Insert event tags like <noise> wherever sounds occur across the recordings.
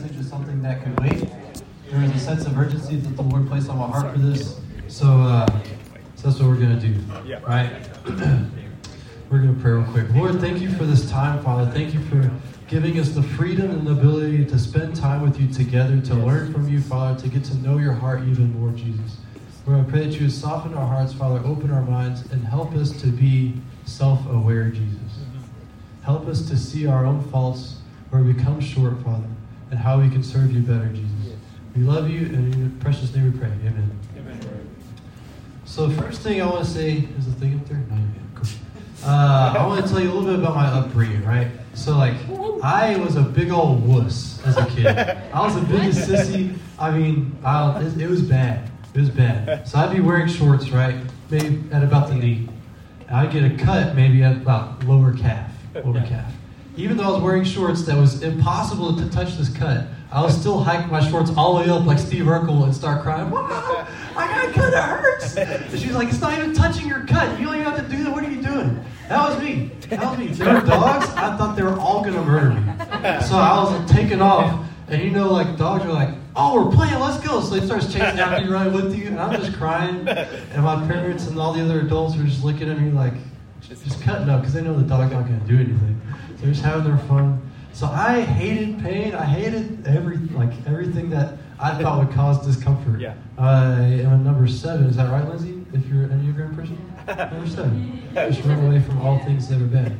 message is something that could wait. There is a sense of urgency that the Lord placed on my heart for this. So, uh, so that's what we're going to do. Right? <clears throat> we're going to pray real quick. Lord, thank you for this time, Father. Thank you for giving us the freedom and the ability to spend time with you together, to learn from you, Father, to get to know your heart even more, Jesus. Lord, I pray that you would soften our hearts, Father, open our minds, and help us to be self aware, Jesus. Help us to see our own faults where we come short, Father, and how we can serve you better, Jesus. We love you, and in your precious name we pray. Amen. Amen. So, first thing I want to say is the thing up there? No, yeah, cool. Uh, I want to tell you a little bit about my upbringing, right? So, like, I was a big old wuss as a kid. I was the biggest sissy. I mean, I, it, it was bad. It was bad. So I'd be wearing shorts, right? Maybe at about the knee. I'd get a cut maybe at about lower calf, lower calf. Even though I was wearing shorts that was impossible to touch this cut, I was still hike my shorts all the way up like Steve Urkel and start crying, I got cut, it hurts. And she's like, it's not even touching your cut. You don't even have to do that. What are you doing? That was me. That was me. There were dogs. I thought they were all to murder me. So I was like, taking off. And you know, like, dogs are like, oh, we're playing, let's go. So they starts chasing after you, running with you. And I'm just crying. And my parents and all the other adults are just looking at me like, just cutting up because they know the dog's not going to do anything. So they're just having their fun. So I hated pain. I hated every like everything that I thought would cause discomfort. Yeah. I am a number seven. Is that right, Lindsay? If you're an Enneagram person, <laughs> number seven. Just run away from all things that are bad.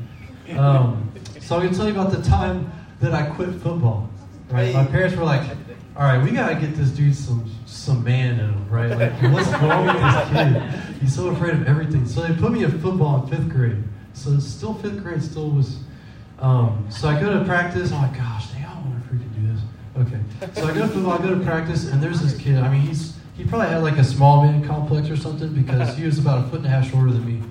Um, so I'm gonna tell you about the time that I quit football. Right. My parents were like, "All right, we gotta get this dude some some man in him, right? Like, what's <laughs> wrong with this kid? He's so afraid of everything." So they put me in football in fifth grade. So it's still fifth grade, still was. Um, so I go to practice. I'm like, gosh, I don't want to freaking do this. Okay. So I go to football. I go to practice, and there's this kid. I mean, he's he probably had like a small man complex or something because he was about a foot and a half shorter than me.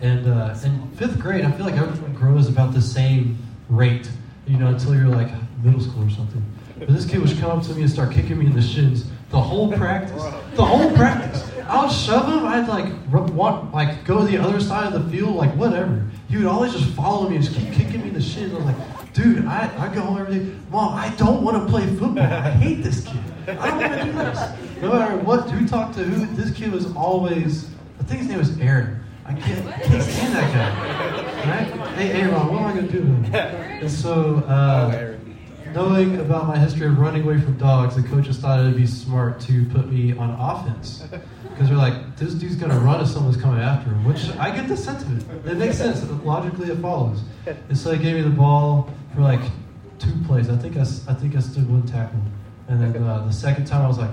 And uh, in fifth grade, I feel like everyone grows about the same rate, you know, until you're like middle school or something. But this kid would come up to me and start kicking me in the shins the whole practice. The whole practice. I would shove him. I'd like walk, like go to the other side of the field, like whatever. He would always just follow me and just keep kicking me in the shins. I was like, dude, I, I go home every day. Mom, I don't want to play football. I hate this kid. I don't want to do this. No matter what, who talked to who, this kid was always. I think his name was Aaron. I can't, I can't stand that guy. Right? Hey, Aaron, what am I going to do with him? And so, uh, knowing about my history of running away from dogs, the coaches thought it'd be smart to put me on offense. Because they're like, this dude's to run if someone's coming after him, which I get the sentiment. It makes sense. Logically, it follows. And so they gave me the ball for like two plays. I think I, I think I stood one tackle. And then uh, the second time I was like,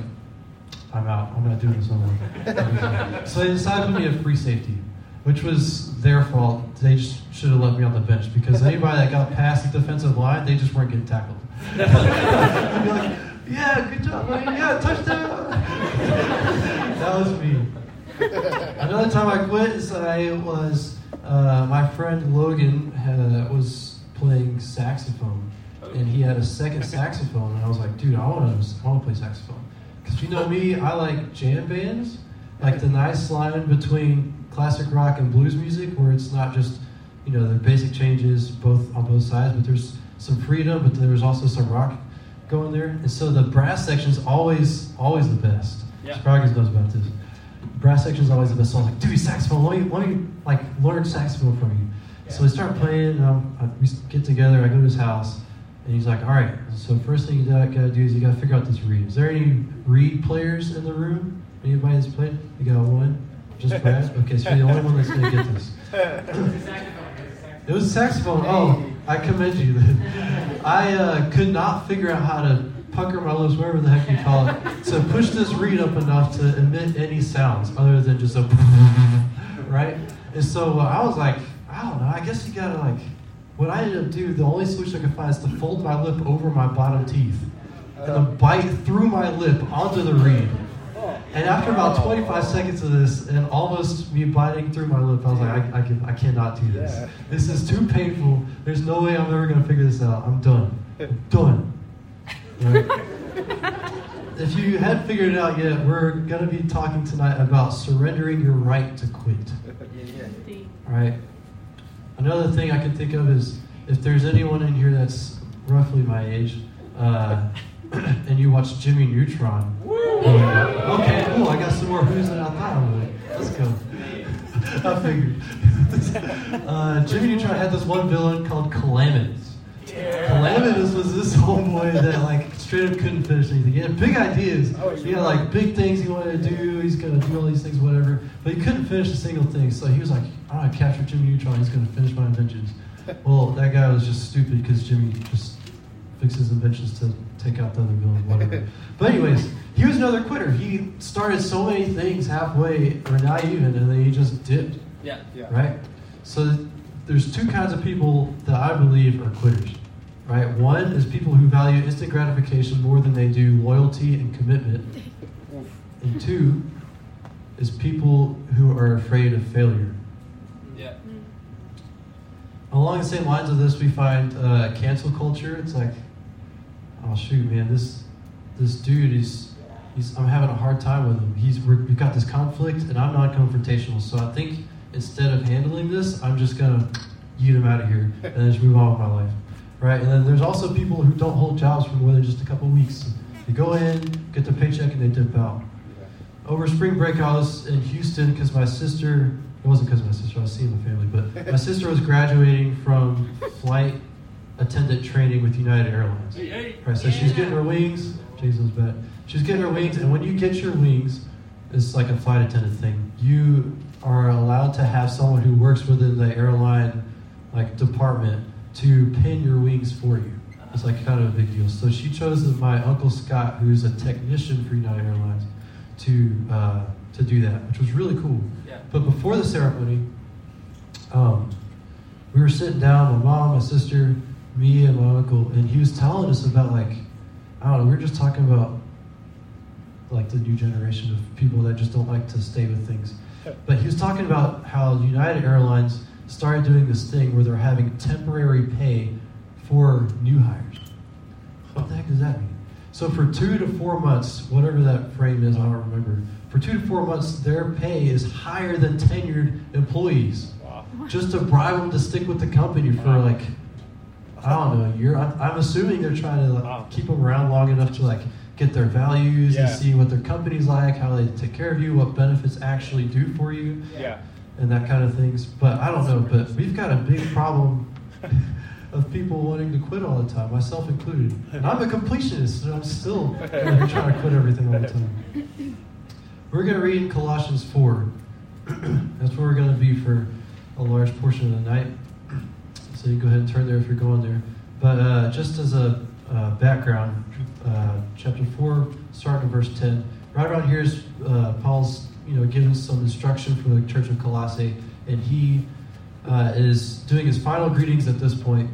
I'm out. I'm not doing this no more. <laughs> so they decided to put me at free safety, which was their fault. They just should have left me on the bench because <laughs> anybody that got past the defensive line, they just weren't getting tackled. <laughs> I'd be like, yeah, good job, buddy. Yeah, touchdown. <laughs> that was me. Another time I quit is I was, uh, my friend Logan had, was playing saxophone. And he had a second saxophone, and I was like, dude, I want to, I want to play saxophone. Because you know me, I like jam bands, like the nice line between classic rock and blues music, where it's not just, you know, the basic changes both on both sides, but there's some freedom, but there's also some rock going there. And so the brass section is always, always the best. Yeah. Spraggins knows about this. Brass section is always the best. So I was like, dude, saxophone, let me, let me like learn saxophone from you. Yeah. So we start playing, and um, I, we get together, I go to his house, and he's like, all right, so first thing you gotta do is you gotta figure out this reed. Is there any reed players in the room? Anybody that's played? You got one? Just Brad? Okay, so you're the only one that's gonna get this. It was a saxophone. Oh, I commend you. <laughs> I uh, could not figure out how to pucker my lips, whatever the heck you call it, to push this reed up enough to emit any sounds other than just a <laughs> right. And so uh, I was like, I don't know. I guess you gotta like. What I ended up doing, the only solution I could find is to fold my lip over my bottom teeth and then bite through my lip onto the reed. And after about 25 seconds of this, and almost me biting through my lip, I was like, I, I, can, I cannot do this. This is too painful. There's no way I'm ever going to figure this out. I'm done. I'm done. Right? if you hadn't figured it out yet, we're going to be talking tonight about surrendering your right to quit. All right? Another thing I can think of is if there's anyone in here that's roughly my age, uh, <clears throat> and you watch Jimmy Neutron. okay, cool. I got some more who's than I thought I would. Let's go. <laughs> I figured. <laughs> uh, Jimmy Neutron had this one villain called Calamitous. Calamitous was this <laughs> homeboy that like straight up couldn't finish anything. He had big ideas. Oh, He had like big things he wanted to do. He's gonna do all these things, whatever. But he couldn't finish a single thing. So he was like, "I'm gonna capture Jimmy Neutron. He's gonna finish my inventions." Well, that guy was just stupid because Jimmy just fixes inventions to take out the other villain, whatever. <laughs> but anyways, he was another quitter. He started so many things halfway or not even, and then he just dipped. Yeah. Yeah. Right? So there's two kinds of people that I believe are quitters. Right? One is people who value instant gratification more than they do loyalty and commitment. And two is people who are afraid of failure. Yeah. Along the same lines of this, we find uh, cancel culture. It's like, oh shoot, man, this this dude is he's I'm having a hard time with him. He's we've got this conflict, and I'm not confrontational. So I think instead of handling this, I'm just gonna yeet him out of here and just move on with my life, right? And then there's also people who don't hold jobs for more than just a couple weeks. They go in, get their paycheck, and they dip out. Over spring break, I was in Houston because my sister, it wasn't because of my sister, I was seeing the family, but my sister was graduating from flight attendant training with United Airlines. Right, so she's getting her wings. Jesus, bet. She's getting her wings, and when you get your wings, it's like a flight attendant thing. You are allowed to have someone who works within the airline like department to pin your wings for you. It's like kind of a big deal. So she chose my uncle Scott, who's a technician for United Airlines, to uh, to do that, which was really cool. Yeah. But before the ceremony, um, we were sitting down, my mom, my sister, me, and my uncle, and he was telling us about like, I don't know, we were just talking about like the new generation of people that just don't like to stay with things. But he was talking about how United Airlines started doing this thing where they're having temporary pay for new hires. What the heck does that mean? So for two to four months, whatever that frame is, I don't remember. For two to four months, their pay is higher than tenured employees, Wow. just to bribe them to stick with the company for like, I don't know, year. I'm, I'm assuming they're trying to like, Wow. keep them around long enough to like get their values and see what their company's like, how they take care of you, what benefits actually do for you Yeah. and that kind of things. But I don't know. But we've got a big problem <laughs> of people wanting to quit all the time, myself included. And I'm a completionist, and I'm still <laughs> trying to quit everything all the time. We're going to read in Colossians 4. <clears throat> That's where we're going to be for a large portion of the night. So you can go ahead and turn there if you're going there. But uh, just as a uh, background, uh, chapter 4, starting in verse 10. Right around here is uh, Paul's, you know, giving some instruction for the church of Colossae, and he uh, is doing his final greetings at this point.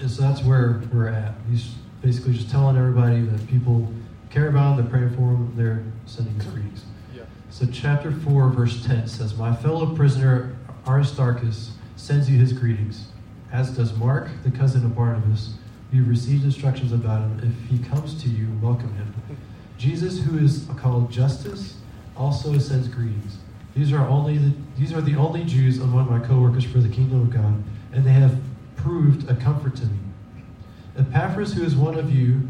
And so that's where we're at. He's basically just telling everybody that people care about him, they're praying for him, they're sending his greetings. Yeah. So chapter 4, verse 10 says, My fellow prisoner Aristarchus sends you his greetings, as does Mark, the cousin of Barnabas. You've received instructions about him. If he comes to you, welcome him. Jesus, who is called Justus, also sends greetings. These are only the, these are the only Jews among my co-workers for the kingdom of God, and they have proved a comfort to me. Epaphras, who is one of you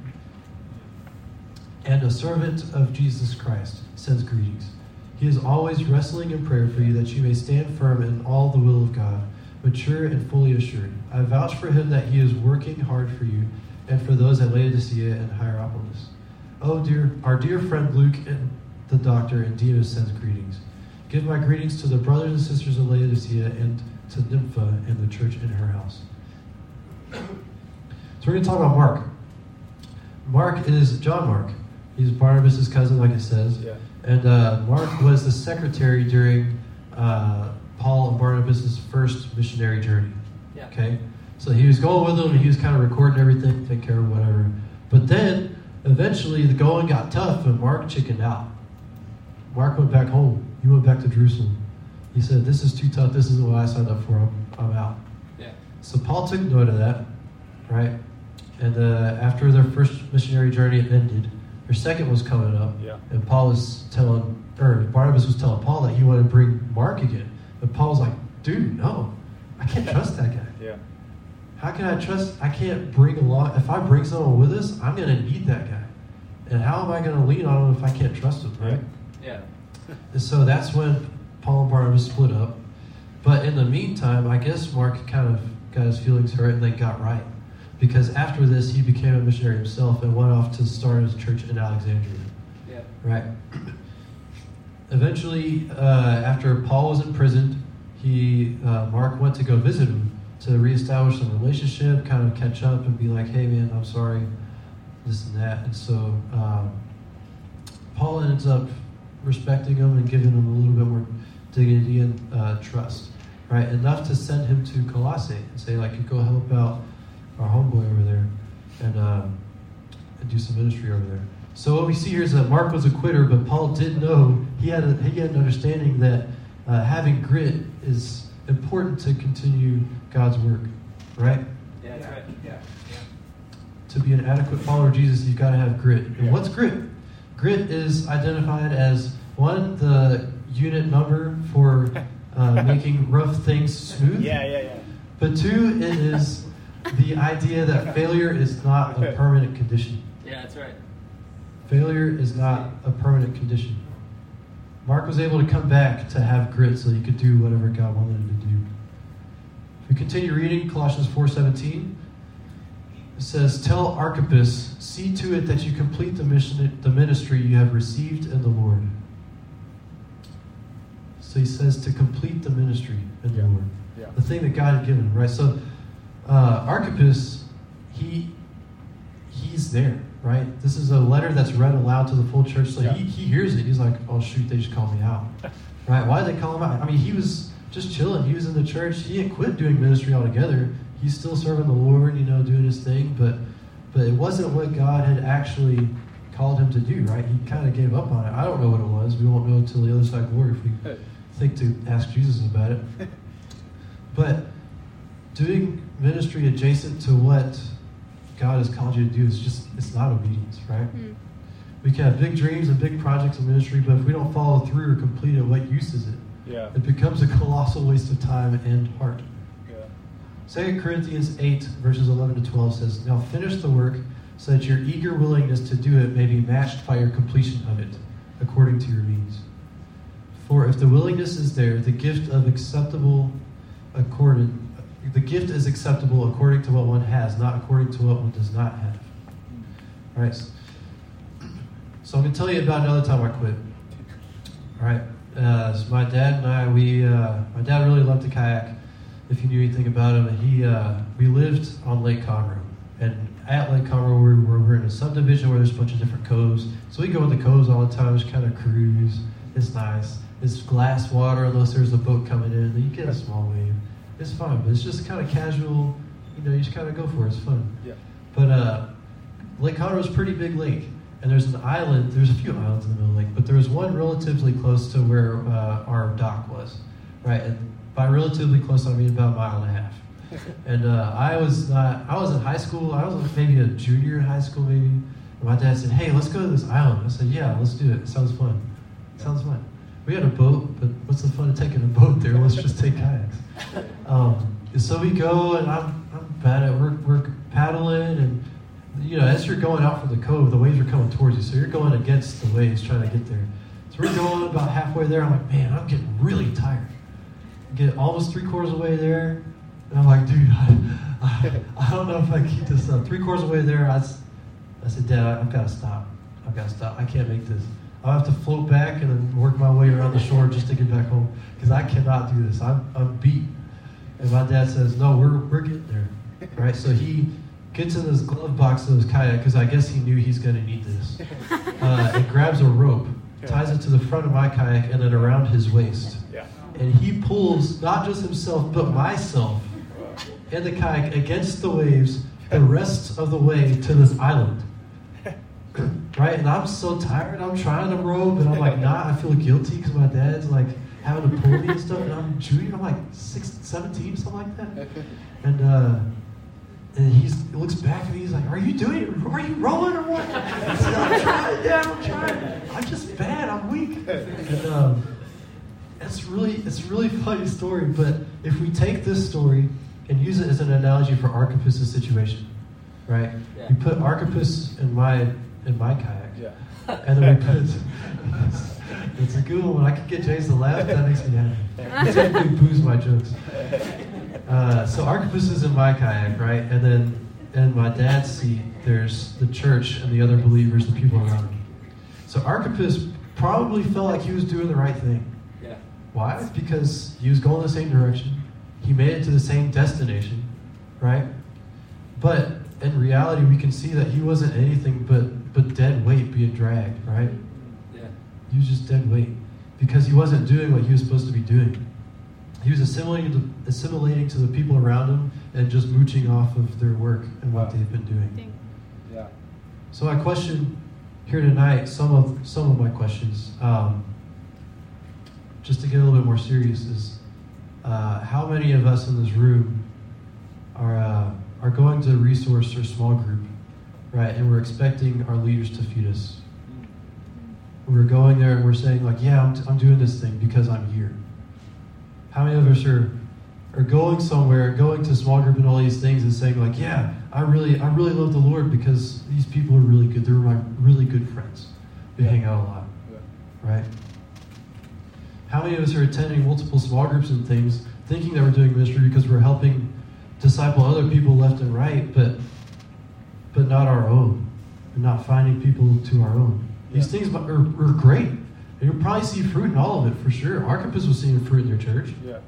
and a servant of Jesus Christ, sends greetings. He is always wrestling in prayer for you that you may stand firm in all the will of God, mature and fully assured. I vouch for him that he is working hard for you and for those at Laodicea and Hierapolis. Oh, dear, our dear friend Luke and the doctor and Demas sends greetings. Give my greetings to the brothers and sisters of Laodicea and to Nympha and the church in her house. <coughs> So we're going to talk about Mark. Mark is John Mark. He's Barnabas' cousin, like it says. Yeah. And uh, Mark was the secretary during uh, Paul and Barnabas' first missionary journey. Yeah. Okay? So he was going with them and he was kind of recording everything, taking care of whatever. But then eventually the going got tough and Mark chickened out. Mark went back home. He went back to Jerusalem. He said, This is too tough. This isn't what I signed up for. I'm, I'm out. Yeah. So Paul took note of that, right? And uh, after their first missionary journey ended, their second was coming up. Yeah. And Paul was telling, or Barnabas was telling Paul that he wanted to bring Mark again. And Paul was like, dude, no, I can't trust that guy. Yeah. How can I trust? I can't bring along. If I bring someone with us, I'm going to need that guy. And how am I going to lean on him if I can't trust him, right? Yeah. And so that's when Paul and Barnabas split up. But in the meantime, I guess Mark kind of got his feelings hurt and then got right. Because after this, he became a missionary himself and went off to start his church in Alexandria. Yeah. Right. Eventually, uh, after Paul was imprisoned, he uh, Mark went to go visit him to reestablish some relationship, kind of catch up, and be like, "Hey, man, I'm sorry, this and that." And so um, Paul ends up respecting him and giving him a little bit more dignity and uh, trust, right? Enough to send him to Colossae and say, like, go help out our homeboy over there and, uh, and do some ministry over there. So what we see here is that Mark was a quitter, but Paul did know he had a, he had an understanding that uh, having grit is important to continue God's work, right? Yeah, that's right. Yeah. To be an adequate follower of Jesus, you've got to have grit. And Yeah. what's grit? Grit is identified as one the unit number for uh, <laughs> making rough things smooth. Yeah, yeah, yeah. But two, it is the idea that failure is not a <laughs> permanent condition. Yeah, that's right. Failure is not a permanent condition. Mark was able to come back to have grit so he could do whatever God wanted him to do. If we continue reading Colossians 4:17, it says, "Tell Archippus, see to it that you complete the mission the ministry you have received in the Lord." So he says to complete the ministry in the Yeah. Lord. Yeah. The thing that God had given him, right? So uh, Archippus, he he's there, right? This is a letter that's read aloud to the full church, so Yeah. he, he hears it. He's like, "Oh shoot, they just called me out." <laughs> right? Why did they call him out? I mean, he was just chilling. He was in the church. He had quit doing ministry altogether. He's still serving the Lord, you know, doing his thing, but but it wasn't what God had actually called him to do, right? He kind of gave up on it. I don't know what it was. We won't know until the other side of glory if we think to ask Jesus about it. <laughs> But doing ministry adjacent to what God has called you to do is just, it's not obedience, right? Hmm. We can have big dreams and big projects in ministry, but if we don't follow through or complete it, what use is it? Yeah. It becomes a colossal waste of time and heart. Yeah. 2 Corinthians 8, verses 11 to 12 says, Now finish the work so that your eager willingness to do it may be matched by your completion of it, according to your means. For if the willingness is there, the gift of acceptable according the gift is acceptable according to what one has, not according to what one does not have. All right. So I'm to tell you about another time I quit. All right. Uh, so my dad and I, we, uh, my dad really loved to kayak. If you knew anything about him, he, uh, we lived on Lake Conroe, and at Lake Conroe, we were, we're, we're in a subdivision where there's a bunch of different coves. So we go in the coves all the time, just kind of cruise. It's nice. It's glass water unless there's a boat coming in. You get a small wave. It's fun, but it's just kind of casual. You know, you just kind of go for it. It's fun. Yeah. But uh, Lake Conroe is a pretty big lake, and there's an island. There's a few islands in the middle of the lake, but there was one relatively close to where uh, our dock was, right? And by relatively close, I mean about a mile and a half. <laughs> And uh, I was not. I was in high school. I was maybe a junior in high school, maybe. And my dad said, "Hey, let's go to this island." I said, "Yeah, let's do it. Sounds fun. Sounds fun." We had a boat, but what's the fun of taking a boat there? Let's just take kayaks. Um, so we go, and I'm, I'm bad at we're, we're paddling, and you know, as you're going out from the cove, the waves are coming towards you, so you're going against the waves trying to get there. So we're going about halfway there. I'm like, man, I'm getting really tired. Get almost three quarters of the way there, and I'm like, dude, I, I, I don't know if I keep this up. Three quarters of the way there, I, I said, Dad, I've got to stop. I've got to stop. I can't make this. I'll have to float back and then work my way around the shore just to get back home because I cannot do this. I'm, I'm beat. And my dad says, No, we're, we're getting there. Right? So he gets in his glove box of his kayak because I guess he knew he's going to need this. <laughs> Uh, and grabs a rope, ties it to the front of my kayak and then around his waist. Yeah. And he pulls not just himself, but myself and the kayak against the waves the rest of the way to this island. <coughs> Right? And I'm so tired. I'm trying to row, but I'm like, nah, I feel guilty because my dad's like having to pull me and stuff. And I'm junior, I'm like six, 17, something like that. And, uh, and he's, he looks back at me and he's like, Are you doing it? Are you rolling or what? I said, I'm trying, Dad, I'm trying. I'm just bad, I'm weak. And, um, it's really it's really funny story, but if we take this story and use it as an analogy for Archippus' situation, right? Yeah. You put Archippus in my in my kayak. Yeah. <laughs> And then we put. it's a good one. When I can get James to laugh, that makes me happy. It's like we booze my jokes. Uh, so Archippus is in my kayak, right? And then in my dad's seat, there's the church and the other believers, the people around him. So Archippus probably felt like he was doing the right thing. Yeah. Why? Because he was going the same direction. He made it to the same destination, right? But in reality, we can see that he wasn't anything but but dead weight being dragged, right? Yeah. He was just dead weight because he wasn't doing what he was supposed to be doing. He was assimilating to, assimilating to the people around him and just mooching off of their work and what Wow. they've been doing. Yeah. So my question here tonight, some of some of my questions, um, just to get a little bit more serious, is uh, how many of us in this room are uh, are going to a resource or small group, right? And we're expecting our leaders to feed us. We're going there and we're saying like, yeah, I'm, I'm doing this thing because I'm here. How many of us are are going somewhere, going to small group and all these things, and saying like, yeah, I really, I really love the Lord because these people are really good. They're my really good friends. We hang out a lot, Yeah. right? How many of us are attending multiple small groups and things, thinking that we're doing ministry because we're helping disciple other people left and right, but but not our own. We're not finding people to our own. These Yeah. things are, are great. And you'll probably see fruit in all of it for sure. Archippus was seeing fruit in their church, Yeah.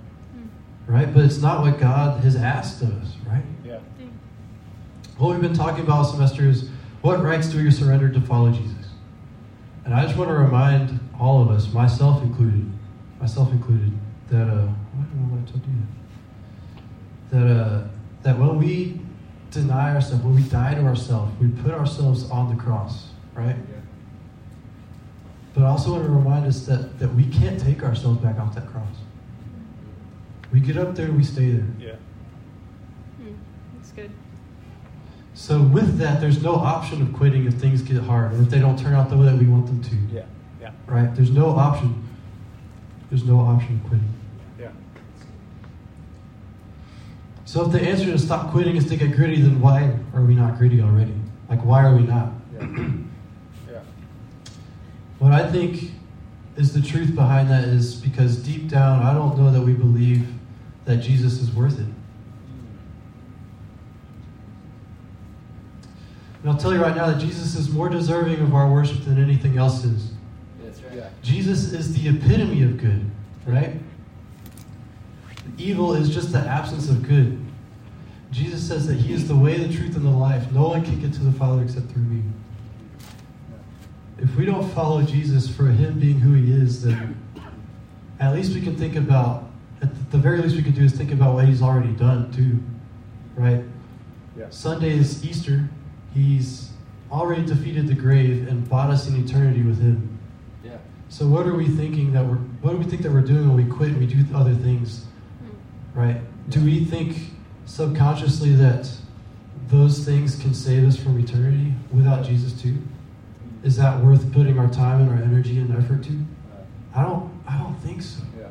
right? But it's not what God has asked of us, right? Yeah. What we've been talking about all semester is what rights do you surrender to follow Jesus? And I just want to remind all of us, myself included, myself included, that uh, I don't know what I told you. That uh, that when we deny ourselves, when we die to ourselves, we put ourselves on the cross, right? Yeah. But I also want to remind us that that we can't take ourselves back off that cross. We get up there, we stay there. Yeah. Hmm, That's good. So with that, there's no option of quitting if things get hard or if they don't turn out the way that we want them to. Yeah. Yeah. Right? There's no option. There's no option of quitting. Yeah. So if the answer to stop quitting is to get gritty, then why are we not gritty already? Like why are we not? Yeah. <clears throat> Yeah. What I think is the truth behind that is because deep down, I don't know that we believe that Jesus is worth it. And I'll tell you right now that Jesus is more deserving of our worship than anything else is. That's right. Yeah. Jesus is the epitome of good, right? Evil is just the absence of good. Jesus says that He is the way, the truth, and the life. No one can get to the Father except through me. If we don't follow Jesus for Him being who He is, then at least we can think about, at the very least we can do is think about what He's already done, too, right? Yeah. Sunday is Easter. He's already defeated the grave and bought us in eternity with Him. Yeah. So what are we thinking that we're what do we think that we're doing when we quit and we do other things? Hmm. Right? Do we think subconsciously that those things can save us from eternity without Jesus too? Is that worth putting our time and our energy and effort to? I don't I don't think so. yeah.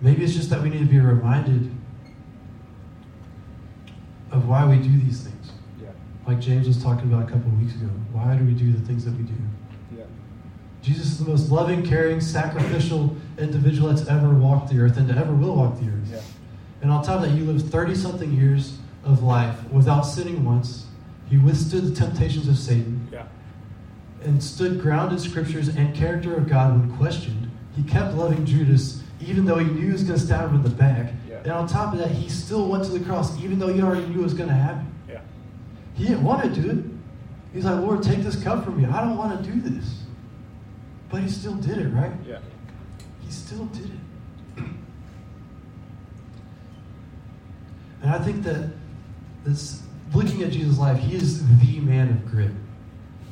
Maybe it's just that we need to be reminded of why we do these things. Yeah. Like James was talking about a couple of weeks ago. Why do we do the things that we do? Yeah. Jesus is the most loving, caring, sacrificial individual that's ever walked the earth and ever will walk the earth. And on top of that, he lived 30 something years of life without sinning once. He withstood the temptations of Satan Yeah. and stood ground in scriptures and character of God when questioned. He kept loving Judas even though he knew he was going to stab him in the back. Yeah. And on top of that, he still went to the cross even though he already knew it was going to happen. Yeah. He didn't want to do it. He's like, Lord, take this cup from me. I don't want to do this. But he still did it, right? Yeah. He still did it. And I think that this looking at Jesus' life, he is the man of grit.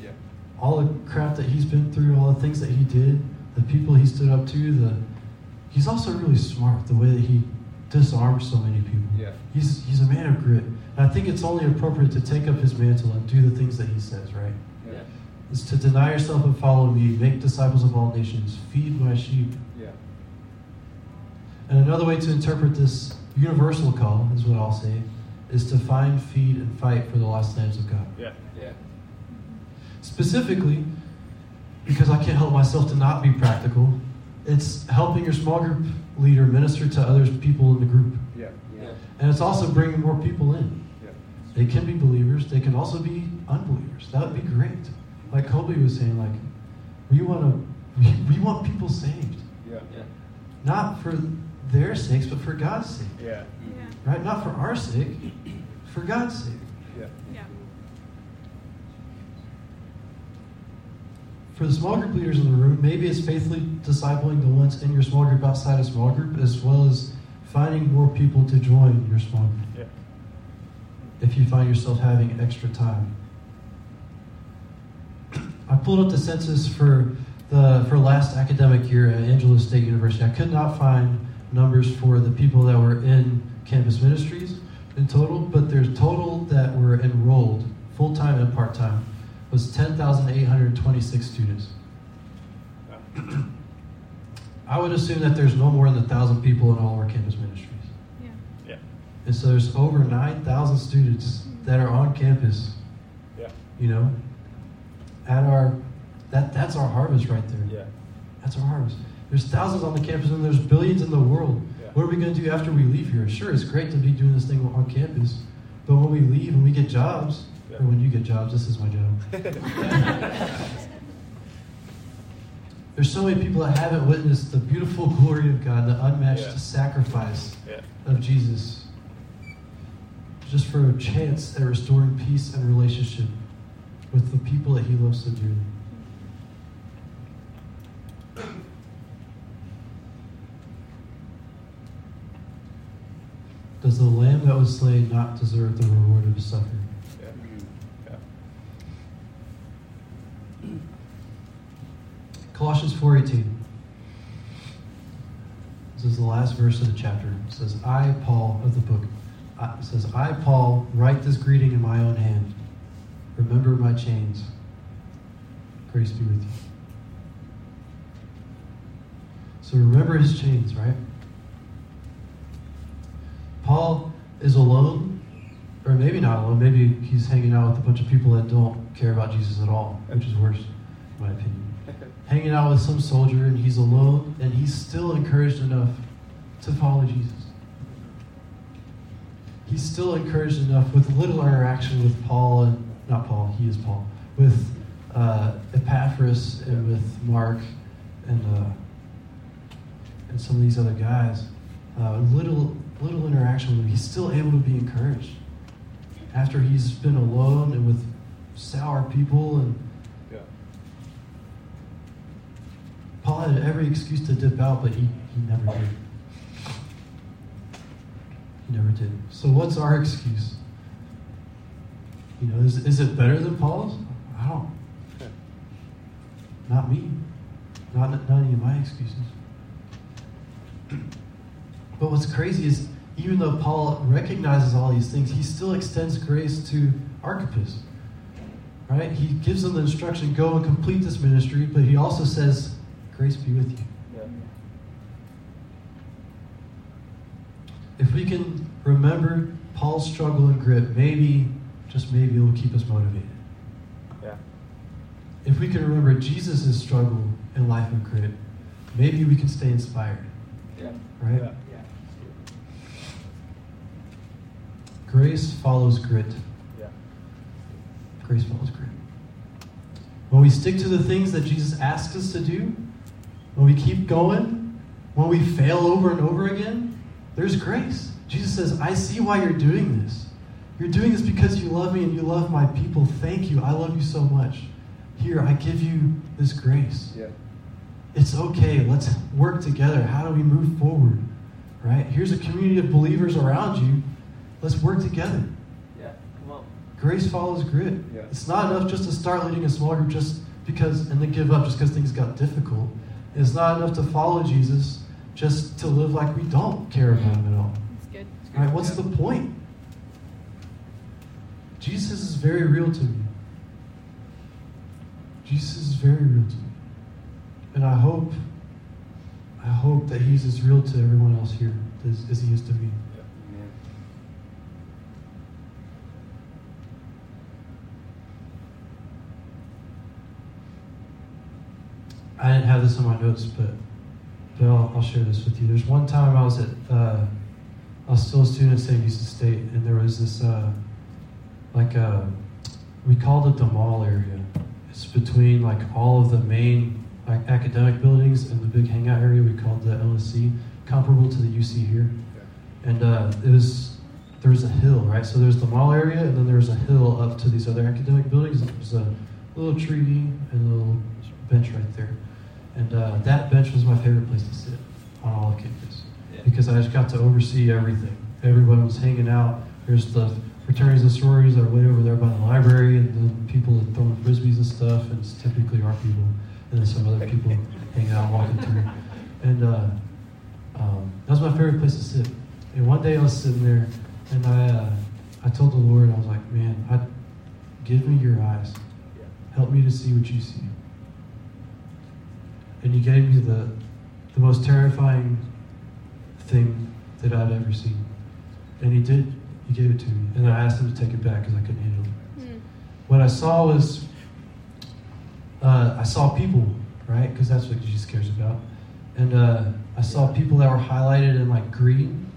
Yeah. All the crap that he's been through, all the things that he did, the people he stood up to, the he's also really smart, the way that he disarmed so many people. Yeah. He's he's a man of grit. And I think it's only appropriate to take up his mantle and do the things that he says, right? Yeah. Is to deny yourself and follow me, make disciples of all nations, feed my sheep. Yeah. And another way to interpret this universal call, is what I'll say, is to find, feed, and fight for the lost lambs of God. Yeah. Yeah. specifically, because I can't help myself to not be practical, it's helping your small group leader minister to other people in the group. Yeah. Yeah. And it's also bringing more people in. Yeah. They can be believers, they can also be unbelievers. That would be great. Like Kobe was saying, like, we want to, we, we want people saved. Yeah. Yeah. Not for their sakes, but for God's sake. Yeah. Yeah. Right? Not for our sake, for God's sake. Yeah. Yeah. For the small group leaders in the room, maybe it's faithfully discipling the ones in your small group outside of small group, as well as finding more people to join your small group Yeah. if you find yourself having extra time. I pulled up the census for the for last academic year at Angelo State University. I could not find numbers for the people that were in campus ministries in total, but there's total that were enrolled, full time and part time, was 10,826 students. I would assume that there's no more than a thousand people in all our campus ministries. Yeah. Yeah. And so there's over 9,000 students that are on campus, Yeah. you know, at our, that, that's our harvest right there. Yeah. That's our harvest. There's thousands on the campus and there's billions in the world. Yeah. What are we going to do after we leave here? Sure, it's great to be doing this thing on campus, but when we leave and we get jobs, Yeah. or when you get jobs, this is my job. <laughs> There's so many people that haven't witnessed the beautiful glory of God, the unmatched Yeah. sacrifice of Jesus, just for a chance at restoring peace and relationship with the people that He loves so dearly. Does the lamb that was slain not deserve the reward of his suffering? Yeah. Yeah. Colossians 4:18. This is the last verse of the chapter. It says, "I, Paul, of the book, it says, I, Paul, write this greeting in my own hand. Remember my chains. Grace be with you." So remember his chains, right? Paul is alone, or maybe not alone. Maybe he's hanging out with a bunch of people that don't care about Jesus at all, which is worse, in my opinion <laughs> hanging out with some soldier and he's alone and he's still encouraged enough to follow Jesus. He's still encouraged enough with little interaction with Paul and not Paul, he is Paul, with uh, Epaphras and with Mark and uh, and some of these other guys. Uh, little little interaction with him. He's still able to be encouraged after he's been alone and with sour people and Yeah. Paul had every excuse to dip out, but he, he never oh. did. He never did. So what's our excuse? You know, is, is it better than Paul's? I don't. <laughs> Not me. Not, not any of my excuses. <clears throat> But what's crazy is even though Paul recognizes all these things, he still extends grace to Archippus. Right? He gives them the instruction, go and complete this ministry, but he also says, grace be with you. Yeah. If we can remember Paul's struggle and grit, maybe, just maybe, it will keep us motivated. Yeah. If we can remember Jesus' struggle and life and grit, maybe we can stay inspired. Yeah. Right? Yeah. Yeah. Grace follows grit. Yeah. Grace follows grit. When we stick to the things that Jesus asks us to do, when we keep going, when we fail over and over again, there's grace. Jesus says, I see why you're doing this. You're doing this because you love me and you love my people. Thank you. I love you so much. Here, I give you this grace. Yeah. It's okay. Let's work together. How do we move forward? Right? Here's a community of believers around you. Let's work together. Yeah. Come on. Grace follows grit. Yeah. It's not enough just to start leading a small group just because and then give up just because things got difficult. It's not enough to follow Jesus just to live like we don't care about him at all. That's good. All right, what's the point? Jesus is very real to me. Jesus is very real to me. And I hope I hope that he's as real to everyone else here as, as he is to me. Amen. I didn't have this in my notes, but but I'll, I'll share this with you. There's one time I was at uh, I was still a student at St. Vincent State, and there was this uh, like uh, we called it the mall area. It's between like all of the main like academic buildings and the big hangout area we called the LSC, comparable to the UC here. And uh, it was there was a hill, right? So there's the mall area, and then there's a hill up to these other academic buildings. There's a little tree and a little bench right there. And uh, that bench was my favorite place to sit on all of campus Yeah. because I just got to oversee everything. Everyone was hanging out. There's the fraternities and sororities that are way over there by the library, and then people that throwing frisbees and stuff. And it's typically our people, and then some other people <laughs> hanging out, walking through. And uh, um, that was my favorite place to sit. And one day I was sitting there, and I uh, I told the Lord, I was like, man, I, give me your eyes. Help me to see what you see. And he gave me the, the most terrifying thing that I'd ever seen. And he did. He gave it to me. And I asked him to take it back because I couldn't handle it. Mm. What I saw was, uh, I saw people, right? Because that's what Jesus cares about. And uh, I saw people that were highlighted in like green.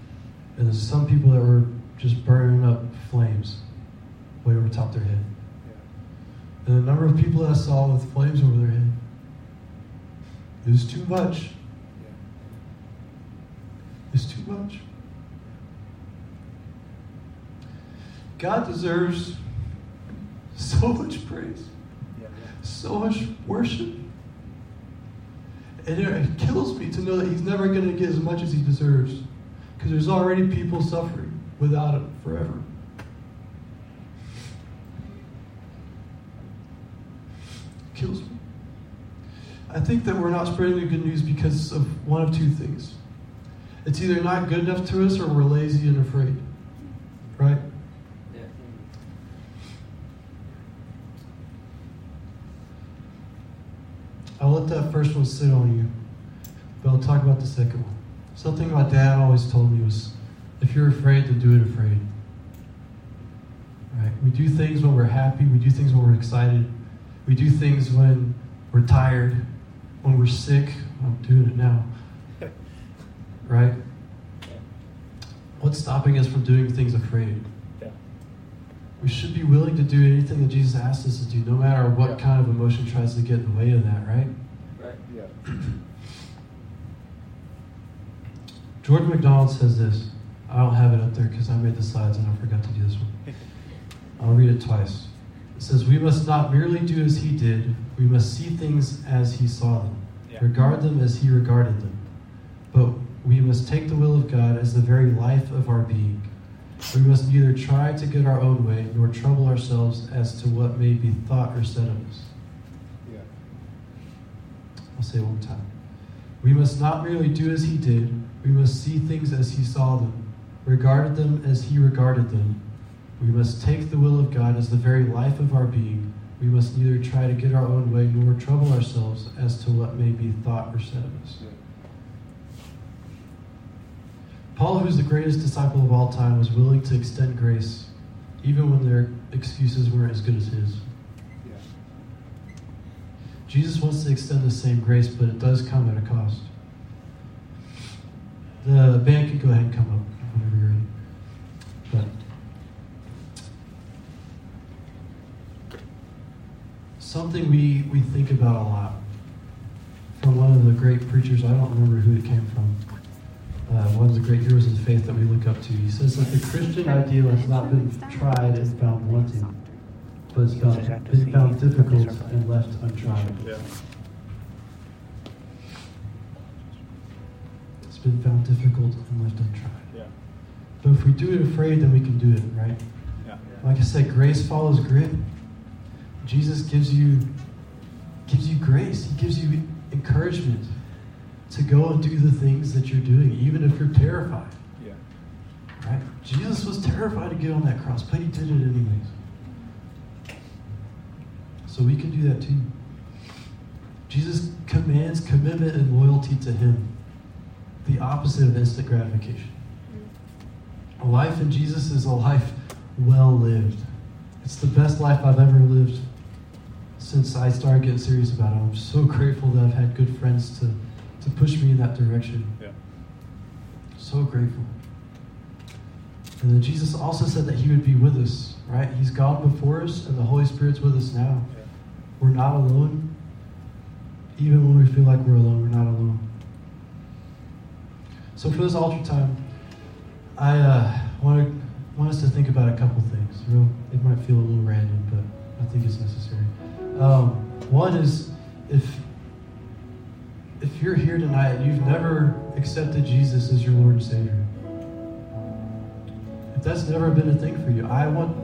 And there's some people that were just burning up flames way over top their head. And the number of people that I saw with flames over their head, was too much. It's too much. God deserves so much praise, so much worship. And it kills me to know that He's never going to get as much as He deserves. Because there's already people suffering without him forever. kills me. I think that we're not spreading the good news because of one of two things. It's either not good enough to us or we're lazy and afraid. Right? Yeah. I'll let that first one sit on you, but I'll talk about the second one. Something my dad always told me was if you're afraid, then do it afraid. Right? We do things when we're happy, we do things when we're excited, we do things when we're tired, when we're sick. I'm doing it now. Right? What's stopping us from doing things afraid? Yeah. We should be willing to do anything that Jesus asks us to do, no matter what Yeah. kind of emotion tries to get in the way of that, right? Right. Yeah. <clears throat> George MacDonald says this. I don't have it up there because I made the slides and I forgot to do this one. <laughs> I'll read it twice. It says, We must not merely do as he did, we must see things as he saw them, Yeah. regard them as he regarded them. But we must take the will of God as the very life of our being. We must neither try to get our own way nor trouble ourselves as to what may be thought or said of us. Yeah. I'll say it one time. We must not merely do as he did, we must see things as he saw them, regard them as he regarded them. We must take the will of God as the very life of our being. We must neither try to get our own way nor trouble ourselves as to what may be thought or said of us. Paul, who's the greatest disciple of all time, was willing to extend grace even when their excuses weren't as good as his. Jesus wants to extend the same grace, but it does come at a cost. The band can go ahead and come up whenever you're ready. But something we, we think about a lot from one of the great preachers, I don't remember who it came from, uh, one of the great heroes of the faith that we look up to. He says that the Christian ideal has not been tried and found wanting, but it's found, been found difficult and left untried. Yeah. It's been found difficult and left untried. Yeah. But if we do it afraid, then we can do it, right? Yeah. Like I said, grace follows grit. Jesus gives you gives you grace. He gives you encouragement to go and do the things that you're doing, even if you're terrified. Yeah. Right? Jesus was terrified to get on that cross, but he did it anyways. So we can do that too. Jesus commands commitment and loyalty to him, the opposite of instant gratification. A life in Jesus is a life well lived. It's the best life I've ever lived since I started getting serious about it. I'm so grateful that I've had good friends to, to push me in that direction. Yeah. So grateful. And then Jesus also said that He would be with us, right? He's gone before us, and the Holy Spirit's with us now. Yeah. We're not alone. Even when we feel like we're alone, we're not alone. So for this altar time, I uh, want to want us to think about a couple things. Real, it might feel a little random, but I think it's necessary. Um, one is if if you're here tonight and you've never accepted Jesus as your Lord and Savior, if that's never been a thing for you, I want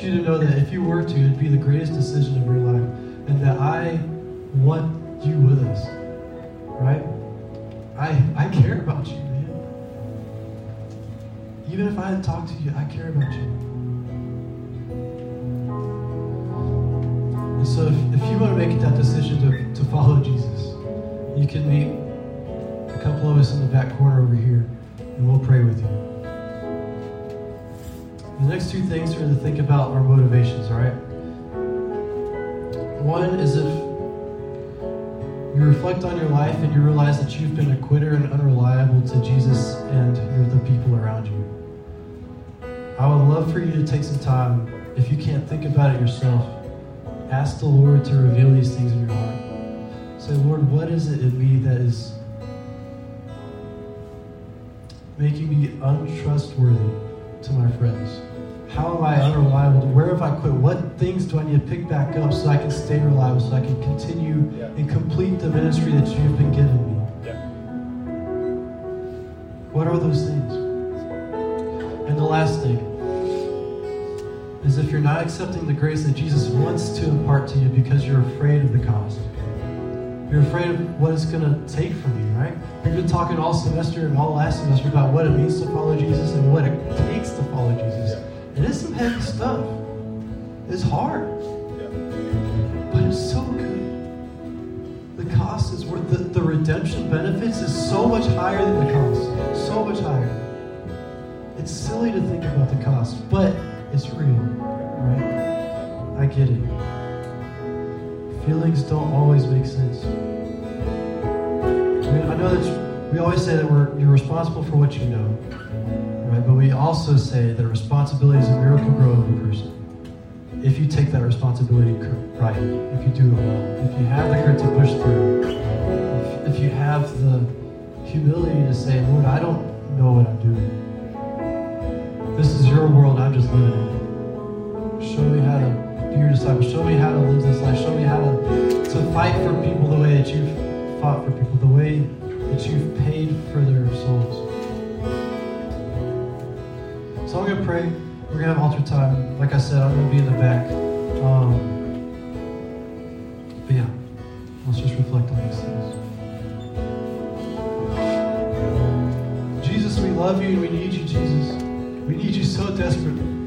you to know that if you were to, it'd be the greatest decision of your life, and that I want you with us. Right? I I care about you, man. Even if I hadn't talked to you, I care about you. So if, if you want to make that decision to, to follow Jesus, you can meet a couple of us in the back corner over here, and we'll pray with you. The next two things are to think about our motivations, all right? One is if you reflect on your life and you realize that you've been a quitter and unreliable to Jesus and the people around you. I would love for you to take some time, if you can't think about it yourself, ask the Lord to reveal these things in your heart. Say, Lord, what is it in me that is making me untrustworthy to my friends? How am I unreliable? Where have I quit? What things do I need to pick back up so I can stay reliable, so I can continue Yeah. and complete the ministry that you've been giving me? Yeah. What are those things? And the last thing is if you're not accepting the grace that Jesus wants to impart to you because you're afraid of the cost. You're afraid of what it's going to take from you, right? We've been talking all semester and all last semester about what it means to follow Jesus and what it takes to follow Jesus. And it's some heavy stuff. It's hard, but it's so good. The cost is worth the, the redemption benefits is so much higher than the cost. So much higher. It's silly to think about the cost, but it's real, right? I get it. Feelings don't always make sense. I, mean, I know that we always say that we're you're responsible for what you know, right? But we also say that responsibility is a Miracle-Gro of a person. If you take that responsibility right, if you do it well, if you have the grit to push through, if, if you have the humility to say, Lord, I don't know what I'm doing. This is your world, I'm just living it. Show me how to be your disciple. Show me how to live this life. Show me how to, to fight for people the way that you've fought for people, the way that you've paid for their souls. So I'm going to pray. We're going to have altar time. Like I said, I'm going to be in the back. Um, but yeah, let's just reflect on these things. Jesus, we love you and we need you, Jesus. We need you so desperately.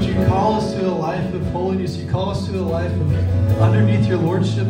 Lord, you call us to a life of holiness. You call us to a life of underneath your lordship.